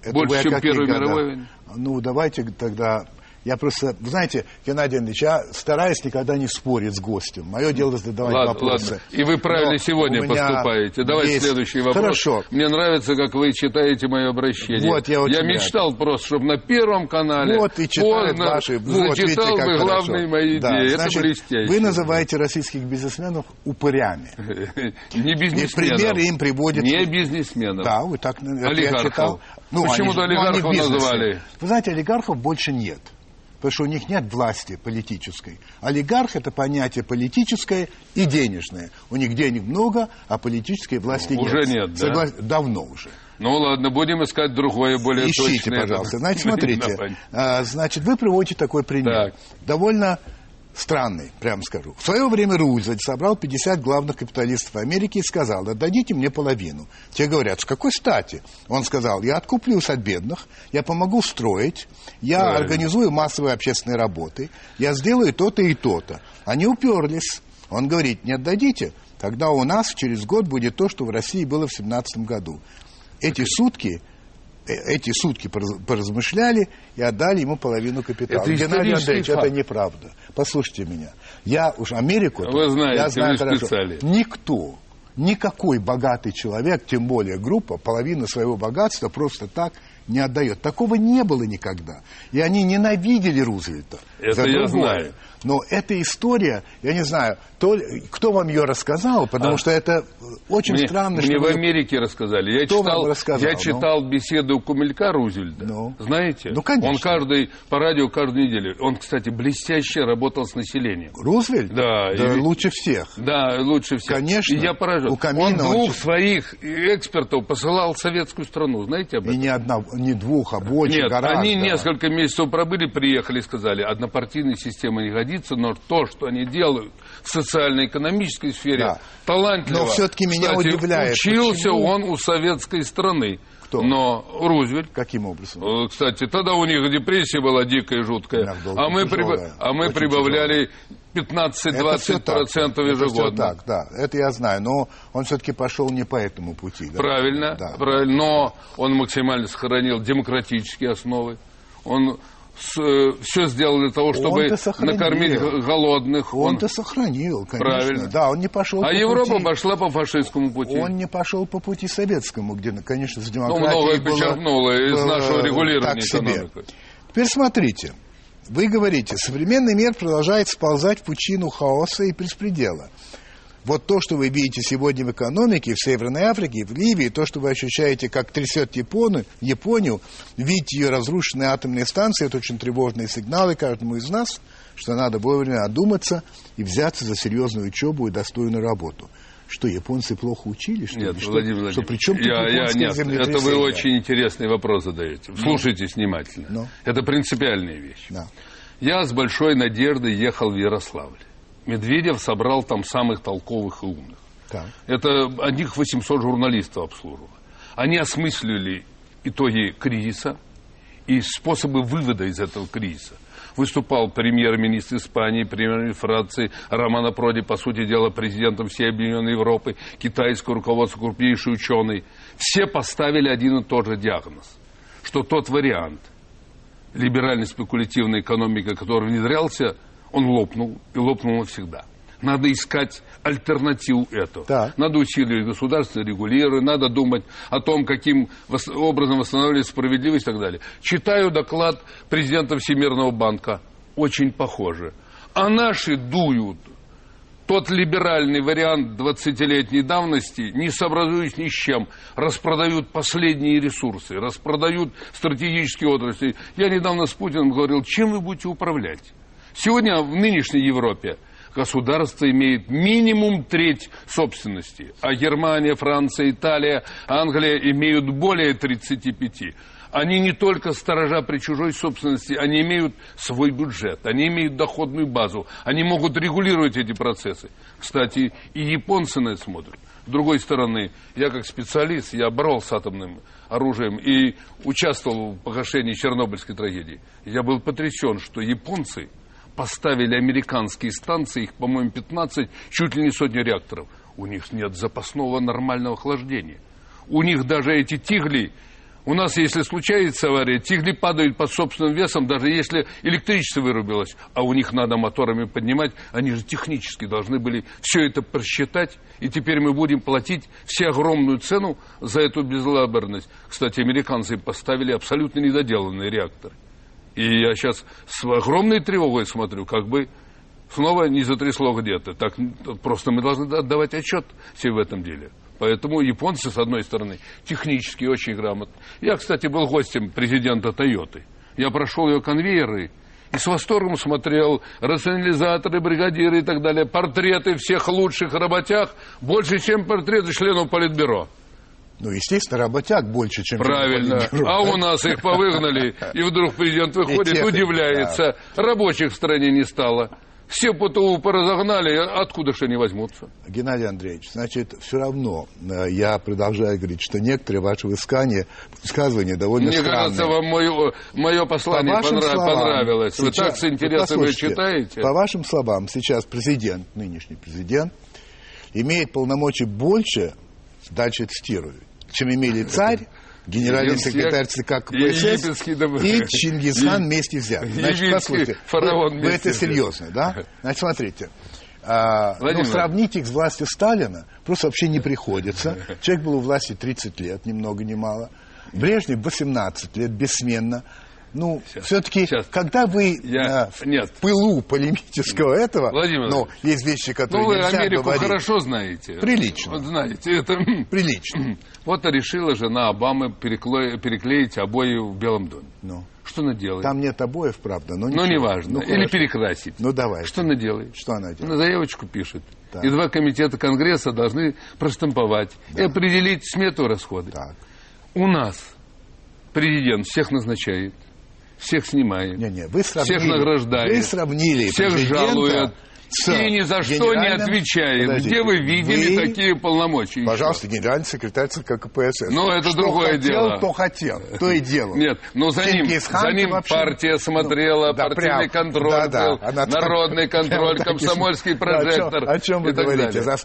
Это Больше, чем Первой годах? мировой войне. Ну, давайте тогда... Я просто, вы знаете, Геннадий Андреевич, я стараюсь никогда не спорить с гостем. Мое дело задавать Ладно, вопросы. ладно. И вы правильно Но сегодня поступаете. Давайте есть- следующий вопрос. Хорошо. Мне нравится, как вы читаете мое обращение. Вот, я рад. мечтал просто, чтобы на Первом канале Вот и читают поздно ваши. Вот, видите, зачитал как бы хорошо. главные мои Да, идеи. значит, Это блестяще. Вы называете российских бизнесменов упырями. Не бизнесменов. примеры им приводят. Не бизнесменов. Да, вы так я Олигархов. Почему-то ну, они в олигархов называли. Вы знаете, олигархов больше нет. Потому что у них нет власти политической. Олигарх – это понятие политическое и денежное. У них денег много, а политической власти Ну, нет. уже нет, да? Согла- Давно уже. Ну ладно, будем искать другое, более Ищите, точное. пожалуйста. Значит, смотрите. а, значит, вы приводите такой пример. Так. Довольно странный, прямо скажу. В свое время Рузвельт собрал 50 главных капиталистов Америки и сказал, отдадите мне половину. Те говорят, с какой стати? Он сказал, я откуплюсь от бедных, я помогу строить, я Правильно. организую массовые общественные работы, я сделаю то-то и то-то. Они уперлись. Он говорит, не отдадите, тогда у нас через год будет то, что в России было в 17 году. Эти сутки эти сутки поразмышляли и отдали ему половину капитала. Это Геннадий Андреевич, факт. это неправда. Послушайте меня. Я уж Америку... Вы знаете, я знаю вы хорошо. специалист. Никто, никакой богатый человек, тем более группа, половину своего богатства просто так не отдает. Такого не было никогда. И они ненавидели Рузвельта. Это за я другое. знаю. Но эта история, я не знаю, то, кто вам ее рассказал, потому А. что это очень Мне, странно, мне что в вы- Америке рассказали. Я Кто вам читал, рассказал, я ну? читал беседу Кумелька Рузвельта. Ну? Знаете? Ну, конечно. Он каждый по радио каждую неделю. Он, кстати, блестяще работал с населением. Рузвельт? Да, и- лучше всех. Да, лучше всех. Конечно. И я поражен. У Камина он двух очень- своих экспертов посылал в советскую страну. Знаете об этом? И не, одна, не двух, а больше, Нет, гораздо. они несколько месяцев пробыли, приехали и сказали, однопартийная система не годится, но то, что они делают в социально-экономической сфере, Да. талантливо. Но всё-таки меня Кстати, удивляет, учился почему- он у советской страны. Кто? Но Рузвельт Каким образом? Э, Кстати, тогда у них депрессия была дикая, жуткая. Да, А мы, тяжелая, прибав- а мы прибавляли всё 15-20% так. Это всё ежегодно. так, да. Это я знаю. Но он все-таки пошел не по этому пути. да? Правильно, Да. правильно. Но он максимально сохранил демократические основы. Он все сделал для того, чтобы накормить голодных. Он- Он-то сохранил, конечно. Правильно. Да, он не пошел А по Европа пути. пошла по фашистскому пути. Он не пошел по пути советскому, где, конечно, с Ну, демократией многое было- перечеркнуло из было нашего регулирования так себе. экономики. Теперь смотрите. Вы говорите, современный мир продолжает сползать в пучину хаоса и беспредела. Вот то, что вы видите сегодня в экономике, в Северной Африке, в Ливии, то, что вы ощущаете, как трясет Японию, Японию, видите ее разрушенные атомные станции, это очень тревожные сигналы каждому из нас, что надо вовремя одуматься и взяться за серьезную учебу и достойную работу. Что, японцы плохо учили? Что, Нет, ли? что, Владимир что Владимирович, при чем тут я, я, нет, это вы очень интересный вопрос задаете. Слушайте внимательно. Ну. Это принципиальная вещь. Да. Я с большой надеждой ехал в Ярославль. Медведев собрал там самых толковых и умных. Так. Это одних 800 журналистов обслуживало. Они осмыслили итоги кризиса и способы вывода из этого кризиса. Выступал премьер-министр Испании, премьер-министр Франции, Романо Проди, по сути дела, президентом всей Объединенной Европы, китайское руководство, крупнейший ученый. Все поставили один и тот же диагноз, что тот вариант либеральной спекулятивной экономики, который внедрялся, он лопнул, и лопнул навсегда. Надо искать альтернативу этого. Так. Надо усиливать государственное регулирование, надо думать о том, каким образом восстанавливать справедливость и так далее. Читаю доклад президента Всемирного банка. Очень похоже. А наши дуют тот либеральный вариант 20-летней давности, не сообразуясь ни с чем, распродают последние ресурсы, распродают стратегические отрасли. Я недавно с Путиным говорил, чем вы будете управлять? Сегодня в нынешней Европе государство имеет минимум треть собственности, а Германия, Франция, Италия, Англия имеют более 35. Они не только сторожа при чужой собственности, они имеют свой бюджет, они имеют доходную базу, они могут регулировать эти процессы. Кстати, и японцы на это смотрят. С другой стороны, я как специалист, я боролся с атомным оружием и участвовал в погашении Чернобыльской трагедии. Я был потрясен, что японцы поставили американские станции, их, по-моему, 15, чуть ли не сотни реакторов. У них нет запасного нормального охлаждения. У них даже эти тигли, у нас, если случается авария, тигли падают под собственным весом, даже если электричество вырубилось, а у них надо моторами поднимать, они же технически должны были все это просчитать, и теперь мы будем платить все огромную цену за эту безлаберность. Кстати, американцы поставили абсолютно недоделанные реакторы. И я сейчас с огромной тревогой смотрю, как бы снова не затрясло где-то. Так просто мы должны отдавать отчет себе в этом деле. Поэтому японцы, с одной стороны, технически очень грамотны. Я, кстати, был гостем президента Тойоты. Я прошел ее конвейеры и с восторгом смотрел рационализаторы, бригадиры и так далее, портреты всех лучших работяг, больше, чем портреты членов Политбюро. Ну, естественно, работяг больше, чем... Правильно. А да? у нас их повыгнали, и вдруг президент выходит, тех, удивляется. Рабочих в стране не стало. Все ПТУ поразогнали, откуда же они возьмутся? Геннадий Андреевич, значит, все равно э, я продолжаю говорить, что некоторые ваши высказания, высказывания довольно Мне странные. кажется, вам мое, мое По послание вашим понрав- словам, понравилось. Вы сейчас- так с интересом вот читаете. По вашим словам, сейчас президент, нынешний президент, имеет полномочий больше, дальше цитирую, чем имели царь генеральный Генсек секретарь ЦК и КПСС египетский дом- и Чингисхан И- вместе взяты. Значит, египетский послушайте, фараон вы, вы это серьезно, да? Значит, смотрите. а, ну, сравнить их с властью Сталина просто вообще не приходится. Человек был у власти 30 лет, ни много ни мало. Брежнев 18 лет, бессменно. Ну, все-таки, когда вы Я- а, в нет. пылу полемического этого, Владимир ну, есть вещи, которые Ну, вы нельзя Америку говорить. хорошо знаете. Прилично. Вот знаете, это... Прилично. Вот решила жена Обамы перекле- переклеить обои в Белом доме. Ну, Что она делает? там нет обоев, правда, но ну, ничего. неважно. Ну, Или хорошо. перекрасить. Ну, давай. Что она делает? Что она делает? Она заявочку пишет. Так. И два комитета Конгресса должны проштамповать и определить смету расходы. Так. У нас президент всех назначает, всех снимает, Не-не, вы сравнили. всех награждает, Вы сравнили всех президента жалует с и ни за что не отвечает. Подождите, Где вы видели вы- такие полномочия? еще? Пожалуйста, генеральный секретарь ЦК КПСС. Ну, это Что другое хотел, дело. то хотел, то и делал. Нет, но за ним, за ним вообще- партия смотрела, Ну, да, партийный прям, контроль, да-да, был, она народный прям контроль, и комсомольский см- Да, о чем- прожектор. О чем, вы говорите? За,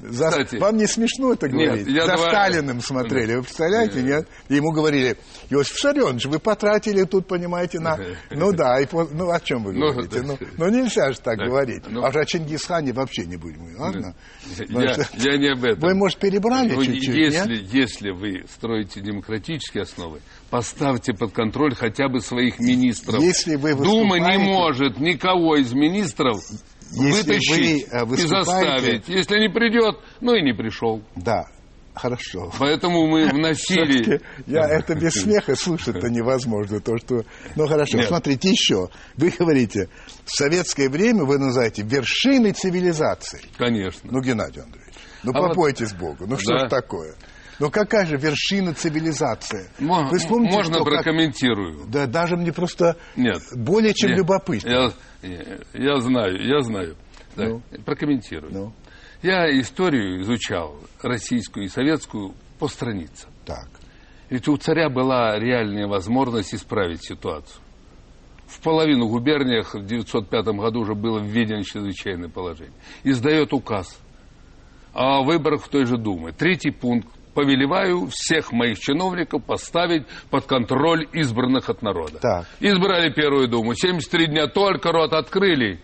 за- Кстати, вам не смешно это нет, говорить? я за два- Сталиным смотрели, вы представляете, нет? Ему говорили, Иосиф Шарионович, вы потратили тут, понимаете, на... Ну да, и ну о чем вы Ну, говорите? да. Ну, ну нельзя же так Да. говорить. Ну. А уже о Чингисхане вообще не будем, ладно? Потому Я, что- я не об этом. Вы, может, перебрали Ну, чуть-чуть, если, нет? если вы строите демократические основы, поставьте под контроль хотя бы своих министров. Если вы Дума не выступаете- может никого из министров Если вытащить вы, э, и выступаете- заставить. Если не придет, ну и не пришел. Да, хорошо. Поэтому мы вносили... Я, это без смеха слушать-то невозможно. То, что... Ну хорошо, Нет. смотрите еще. Вы говорите, в советское время вы называете вершины цивилизации. Конечно. Ну, Геннадий Андреевич, ну А вот- побойтесь Богу. Ну что Да. ж такое? Ну какая же вершина цивилизации? Мо- Вы вспомните, можно что как- прокомментирую? Да даже мне просто Нет. более чем Нет. любопытно. Я, я- я знаю, я знаю. Так, Ну. Прокомментирую. Ну, Я историю изучал, российскую и советскую, по страницам. так. Ведь у царя была реальная возможность исправить ситуацию. В половину губерниях в 905 году уже было введено чрезвычайное положение. Издает указ о выборах в той же Думе. Третий пункт. Повелеваю всех моих чиновников поставить под контроль избранных от народа. Так. Избрали первую Думу. 73 дня только рот открыли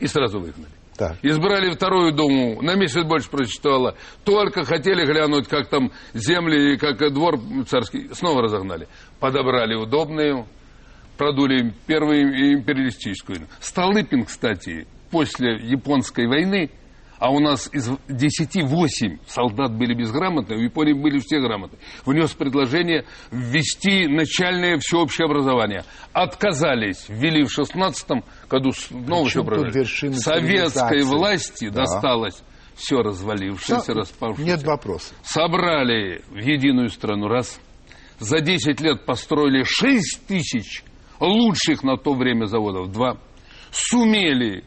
и сразу выгнали. Так. Избрали вторую думу, на месяц больше прочитала. Только хотели глянуть, как там земли, как двор царский, снова разогнали. Подобрали удобную, продули первую империалистическую. Столыпин, кстати, после японской войны, а у нас из 10 8 солдат были безграмотные, в Японии были все грамотные, внес предложение ввести начальное всеобщее образование. Отказались, ввели в 16 году снова все чем тут вершина Советской власти Да. досталось все развалившееся, Са- распавшееся. Нет вопросов. Собрали в единую страну раз. За 10 лет построили 6 тысяч лучших на то время заводов. Два. Сумели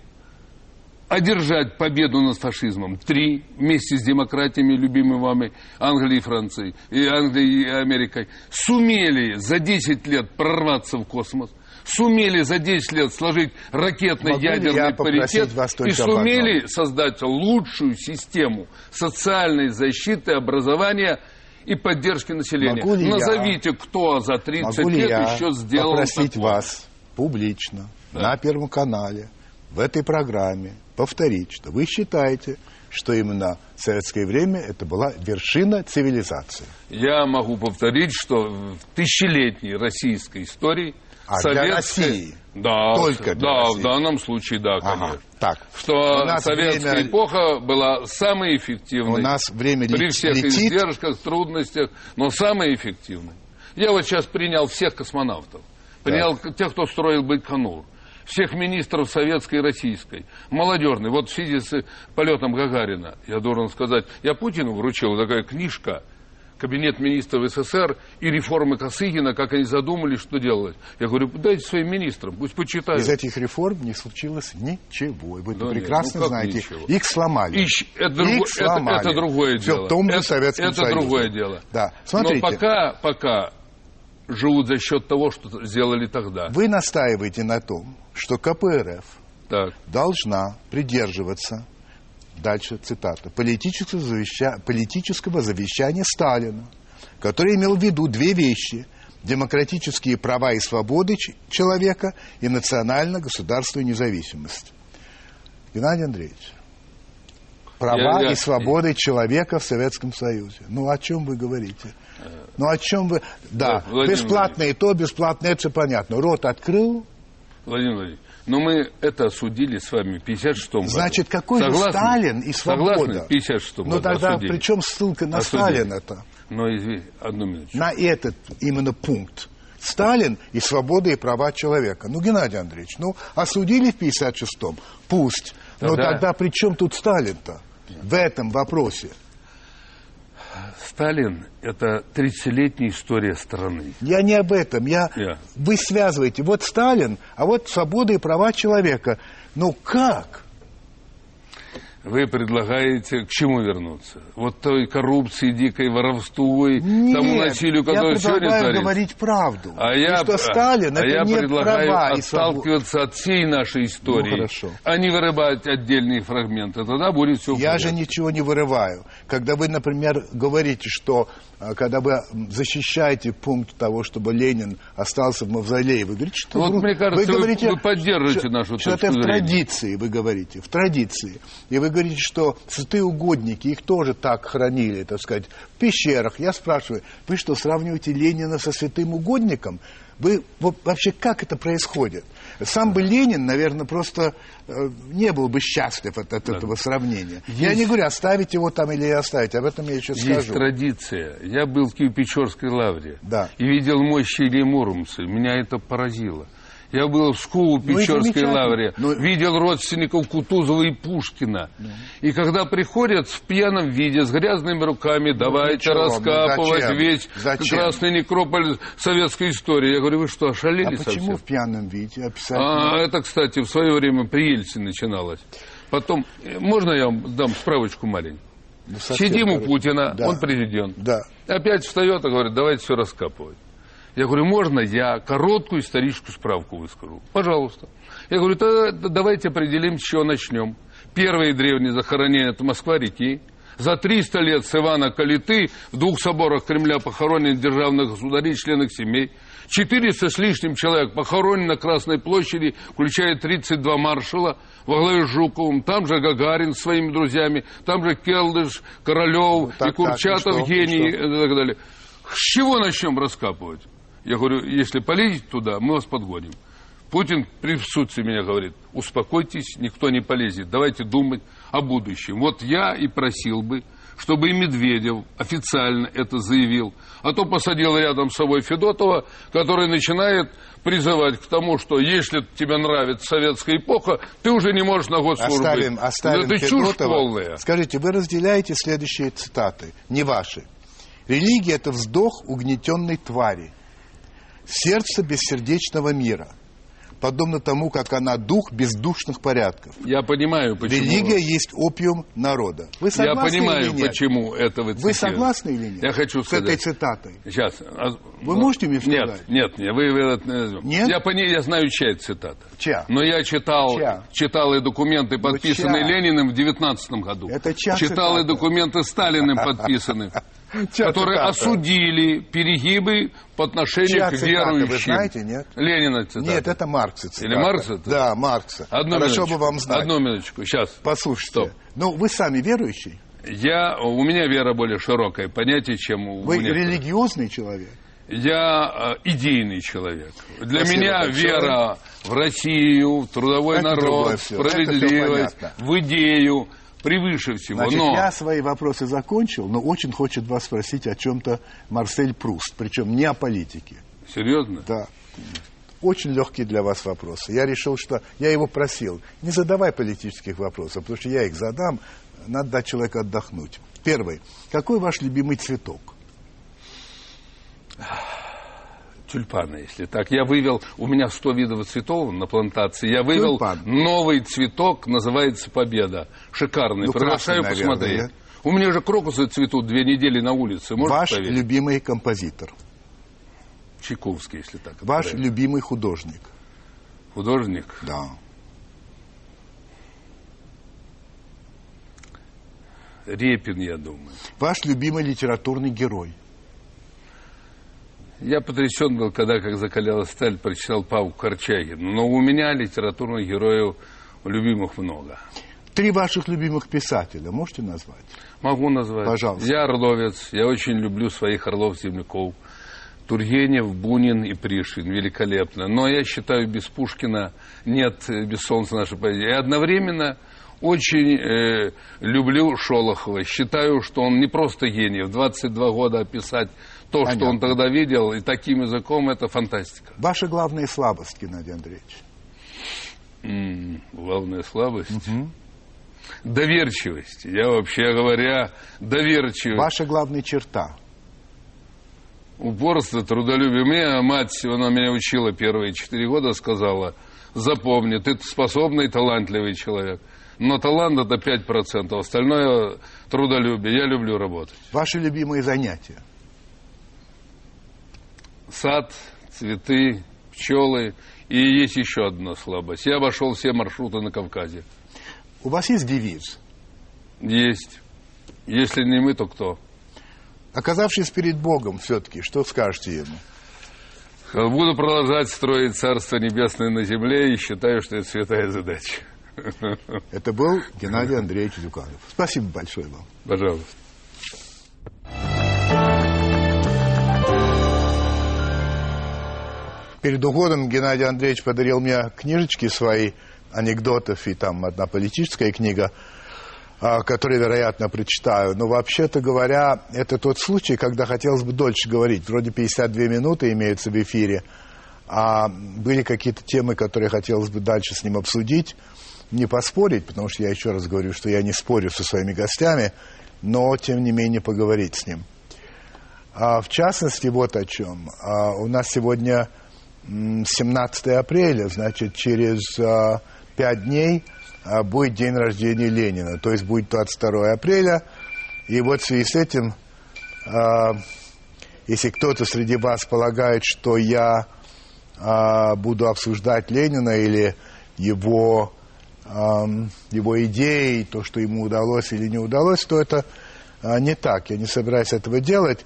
одержать победу над фашизмом. Три. Вместе с демократиями, любимыми вами, Англией и Францией, и Англией и Америкой. Сумели за 10 лет прорваться в космос. Сумели за 10 лет сложить ракетно-ядерный паритет и сумели создать лучшую систему социальной защиты, образования и поддержки населения. Ли я- Назовите, кто за 30 Могу ли лет еще сделал попросить такое? вас публично Да. на Первом канале в этой программе повторить, что вы считаете, что именно в советское время это была вершина цивилизации. Я могу повторить, что в тысячелетней российской истории А, для советская- России? Да, Только для да, России? в данном случае, да, Ага, конечно. так. Что советская время- эпоха была самой эффективной. У нас время При всех летит. издержках, трудностях, но самой эффективной. Я вот сейчас принял всех космонавтов. Принял к- тех, кто строил Байконур. Всех министров советской и российской. Молодежный. Вот в связи с полетом Гагарина, я должен сказать, я Путину вручил такая книжка Кабинет министров СССР и реформы Косыгина, как они задумали, что делать. Я говорю, дайте своим министрам, пусть почитают. Из этих реформ не случилось ничего. И Вы это Да нет, прекрасно ну как знаете. ничего? Их сломали. Ищ- это, друго- Их это- сломали. это другое Всё дело. в том же это, Советском это Союзе. другое дело. Да. Смотрите. Но пока, пока живут за счет того, что сделали тогда. Вы настаиваете на том, что КПРФ Так. должна придерживаться, дальше цитата, политического, завеща- политического завещания Сталина, который имел в виду две вещи – демократические права и свободы человека и национально-государственную независимость. Геннадий Андреевич, права я, я, и свободы я... человека в Советском Союзе. Ну, о чем вы говорите? Ну, о чем вы... Да, Владимир бесплатно и то, бесплатно это понятно. Рот открыл. Владимир Владимирович, но мы это осудили с вами в 56-м году. Значит, какой Согласны? же Сталин и свобода? Согласны? В 56 Ну, тогда осудили. при чем ссылка на Сталина-то? Но, извини, одну минуту. На этот именно пункт. Сталин и свобода и права человека. Ну, Геннадий Андреевич, ну, осудили в 56-м? Пусть. Но тогда, тогда при чем тут Сталин-то в этом вопросе? Сталин – это 30-летняя история страны. Я не об этом. Я... Yeah. Вы связываете. Вот Сталин, а вот свобода и права человека. Ну как? Вы предлагаете к чему вернуться? Вот той коррупции, дикой воровству и Нет, тому насилию, которое сегодня творится? я говорить правду. А я, что Сталин, а это я не предлагаю права отталкиваться от всей нашей истории, ну, хорошо. а не вырывать отдельные фрагменты. Тогда будет все Я же ничего не вырываю. Когда вы, например, говорите, что когда вы защищаете пункт того, чтобы Ленин остался в мавзолее, вы говорите, что... Вот, вы, мне кажется, вы, говорите, вы поддерживаете что, нашу что это в традиции, вы говорите, в традиции. И вы говорите, что святые угодники, их тоже так хранили, так сказать, в пещерах. Я спрашиваю, вы что, сравниваете Ленина со святым угодником? Вы вообще как это происходит? Сам бы Ленин, наверное, просто э, не был бы счастлив от, от да. этого сравнения. Есть... Я не говорю, оставить его там или оставить, об этом я еще скажу. Есть традиция. Я был в Киево-Печорской лавре да. и видел мощи Ильи Муромца. Меня это поразило. Я был в школу ну, Печорской ну, лавре, Но... видел родственников Кутузова и Пушкина. Ну. И когда приходят в пьяном виде, с грязными руками, ну, давайте ну, раскапывать зачем? весь зачем? красный некрополь советской истории. Я говорю, вы что, ошалели а совсем? почему в пьяном виде? А, это, кстати, в свое время при Ельцине начиналось. Потом, можно я вам дам справочку маленькую? Ну, Сидим у Путина, да. он президент. Да. Опять встает и говорит, давайте все раскапывать. Я говорю, можно я короткую историческую справку выскажу? Пожалуйста. Я говорю, тогда давайте определим, с чего начнем. Первые древние захоронения – это Москва-реки. За 300 лет с Ивана Калиты в двух соборах Кремля похоронены державных государей, членов семей. 400 с лишним человек похоронены на Красной площади, включая 32 маршала во главе с Жуковым. Там же Гагарин с своими друзьями, там же Келдыш, Королев ну, так, и Курчатов, так, и что, Гений и, и так далее. С чего начнем раскапывать? Я говорю, если полезете туда, мы вас подгоним. Путин при присутствии меня говорит, успокойтесь, никто не полезет, давайте думать о будущем. Вот я и просил бы, чтобы и Медведев официально это заявил, а то посадил рядом с собой Федотова, который начинает призывать к тому, что если тебе нравится советская эпоха, ты уже не можешь на госслужбу оставим, быть. Оставим это Федотова. чушь полная. Скажите, вы разделяете следующие цитаты, не ваши. Религия – это вздох угнетенной твари сердце бессердечного мира, подобно тому, как она дух бездушных порядков. Я понимаю, почему. Религия есть опиум народа. Вы согласны Я понимаю, или нет? почему это вы Вы согласны или нет? Я хочу сказать. С этой цитатой. Сейчас. А, вы можете мне сказать? Нет, нет, нет. Вы, вы, нет? Я, пони, я знаю, чья это цитата. Чья? Но я читал, чья? читал и документы, ну, подписанные ну, Лениным в 19 году. Это чья Читал цитата? и документы Сталиным подписанные. которые осудили перегибы по отношению Чья к верующим. Вы знаете, нет? Ленина цитата. Нет, это Маркса цитата. Или Маркса? Да, Маркса. Одну Хорошо минуточку. бы вам знать. Одну минуточку, сейчас. Послушайте. Стоп. Ну, вы сами верующий? Я, у меня вера более широкое понятие, чем у Вы некоторых. религиозный человек? Я э, идейный человек. Для Спасибо меня большое. вера в Россию, в трудовой это народ, справедливость, в идею, превыше всего. Значит, но... я свои вопросы закончил, но очень хочет вас спросить о чем-то Марсель Пруст, причем не о политике. Серьезно? Да. Очень легкий для вас вопрос. Я решил, что я его просил, не задавай политических вопросов, потому что я их задам, надо дать человеку отдохнуть. Первый. Какой ваш любимый цветок? Тюльпаны, если так. Я вывел, у меня 100 видов цветов на плантации, я вывел Тюльпан. новый цветок, называется «Победа». Шикарный, ну, приглашаю красный, посмотреть. Наверное, у меня же крокусы цветут две недели на улице, можете Ваш поверить? любимый композитор? Чайковский, если так. Ваш правильно. любимый художник? Художник? Да. Репин, я думаю. Ваш любимый литературный герой? Я потрясен был, когда, как закалялась сталь, прочитал Паву Корчагин. Но у меня литературных героев любимых много. Три ваших любимых писателя можете назвать? Могу назвать. Пожалуйста. Я орловец. Я очень люблю своих орлов-земляков. Тургенев, Бунин и Пришвин. Великолепно. Но я считаю, без Пушкина нет без солнца нашей поэзии. И одновременно очень э, люблю Шолохова. Считаю, что он не просто гений. В 22 года описать то, Понятно. что он тогда видел, и таким языком, это фантастика. Ваша главная слабость, Геннадий Андреевич? М-м, главная слабость? Угу. Доверчивость. Я вообще говоря, доверчивый. Ваша главная черта? Упорство, трудолюбие. Меня мать, она меня учила первые четыре года, сказала, запомни, ты способный, талантливый человек. Но талант это 5%, остальное трудолюбие. Я люблю работать. Ваши любимые занятия? Сад, цветы, пчелы. И есть еще одна слабость. Я обошел все маршруты на Кавказе. У вас есть девиз? Есть. Если не мы, то кто? Оказавшись перед Богом все-таки, что скажете ему? Буду продолжать строить Царство Небесное на земле и считаю, что это святая задача. Это был Геннадий Андреевич Зюканов. Спасибо большое вам. Пожалуйста. Перед уходом Геннадий Андреевич подарил мне книжечки свои анекдотов и там одна политическая книга, а, которую, вероятно, прочитаю. Но вообще-то говоря, это тот случай, когда хотелось бы дольше говорить. Вроде 52 минуты имеются в эфире, а были какие-то темы, которые хотелось бы дальше с ним обсудить не поспорить, потому что я еще раз говорю, что я не спорю со своими гостями, но тем не менее поговорить с ним. А, в частности, вот о чем. А, у нас сегодня 17 апреля, значит, через а, пять дней а, будет день рождения Ленина, то есть будет 22 апреля. И вот в связи с этим, а, если кто-то среди вас полагает, что я буду обсуждать Ленина или его его идеи, то, что ему удалось или не удалось, то это не так. Я не собираюсь этого делать.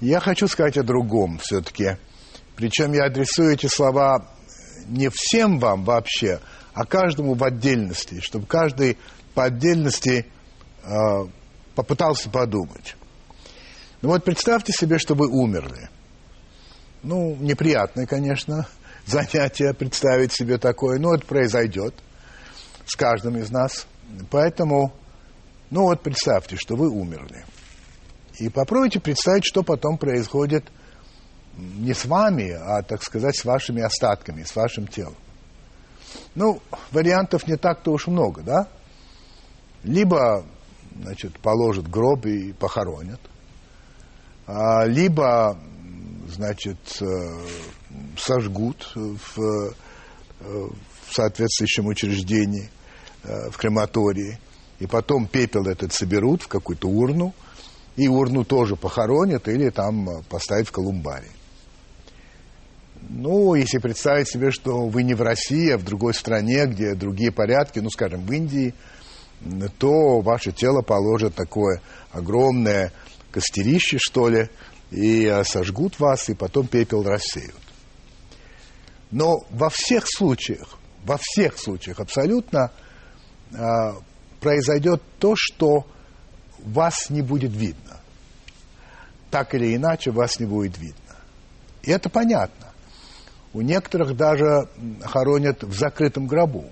Я хочу сказать о другом все-таки. Причем я адресую эти слова не всем вам вообще, а каждому в отдельности, чтобы каждый по отдельности э, попытался подумать. Ну вот представьте себе, что вы умерли. Ну, неприятное, конечно, занятие представить себе такое, но это произойдет – с каждым из нас. Поэтому, ну вот представьте, что вы умерли. И попробуйте представить, что потом происходит не с вами, а, так сказать, с вашими остатками, с вашим телом. Ну, вариантов не так-то уж много, да? Либо, значит, положат гроб и похоронят, а, либо, значит, э, сожгут в, э, в соответствующем учреждении – Э, в крематории, и потом пепел этот соберут в какую-то урну, и урну тоже похоронят или там поставят в колумбарий. Ну, если представить себе, что вы не в России, а в другой стране, где другие порядки, ну, скажем, в Индии, то ваше тело положат такое огромное костерище, что ли, и э, сожгут вас, и потом пепел рассеют. Но во всех случаях, во всех случаях абсолютно а, произойдет то, что вас не будет видно. Так или иначе вас не будет видно. И это понятно. У некоторых даже хоронят в закрытом гробу,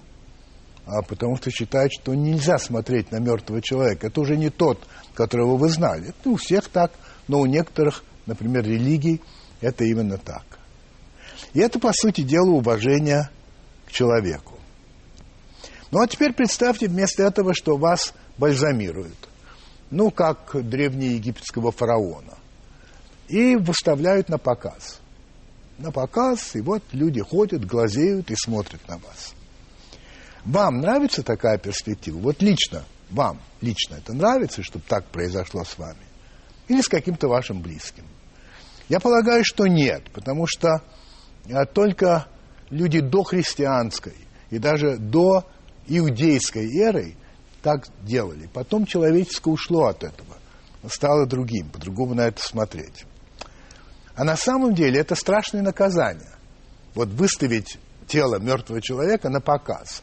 а потому что считают, что нельзя смотреть на мертвого человека. Это уже не тот, которого вы знали. Это у всех так, но у некоторых, например, религий, это именно так. И это, по сути дела, уважение к человеку. Ну а теперь представьте вместо этого, что вас бальзамируют. Ну, как древнеегипетского фараона. И выставляют на показ. На показ, и вот люди ходят, глазеют и смотрят на вас. Вам нравится такая перспектива? Вот лично, вам лично это нравится, чтобы так произошло с вами? Или с каким-то вашим близким? Я полагаю, что нет, потому что а, только люди до христианской и даже до иудейской эрой так делали. Потом человеческое ушло от этого, стало другим, по-другому на это смотреть. А на самом деле это страшное наказание. Вот выставить тело мертвого человека на показ.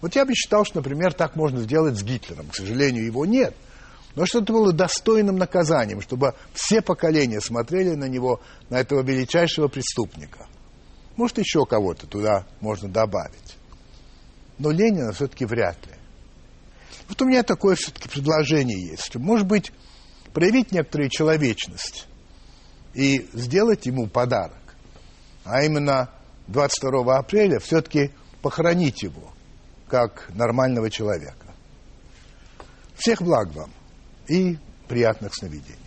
Вот я бы считал, что, например, так можно сделать с Гитлером. К сожалению, его нет. Но что это было достойным наказанием, чтобы все поколения смотрели на него, на этого величайшего преступника. Может, еще кого-то туда можно добавить. Но Ленина все-таки вряд ли. Вот у меня такое все-таки предложение есть, что, может быть, проявить некоторую человечность и сделать ему подарок. А именно 22 апреля все-таки похоронить его как нормального человека. Всех благ вам и приятных сновидений.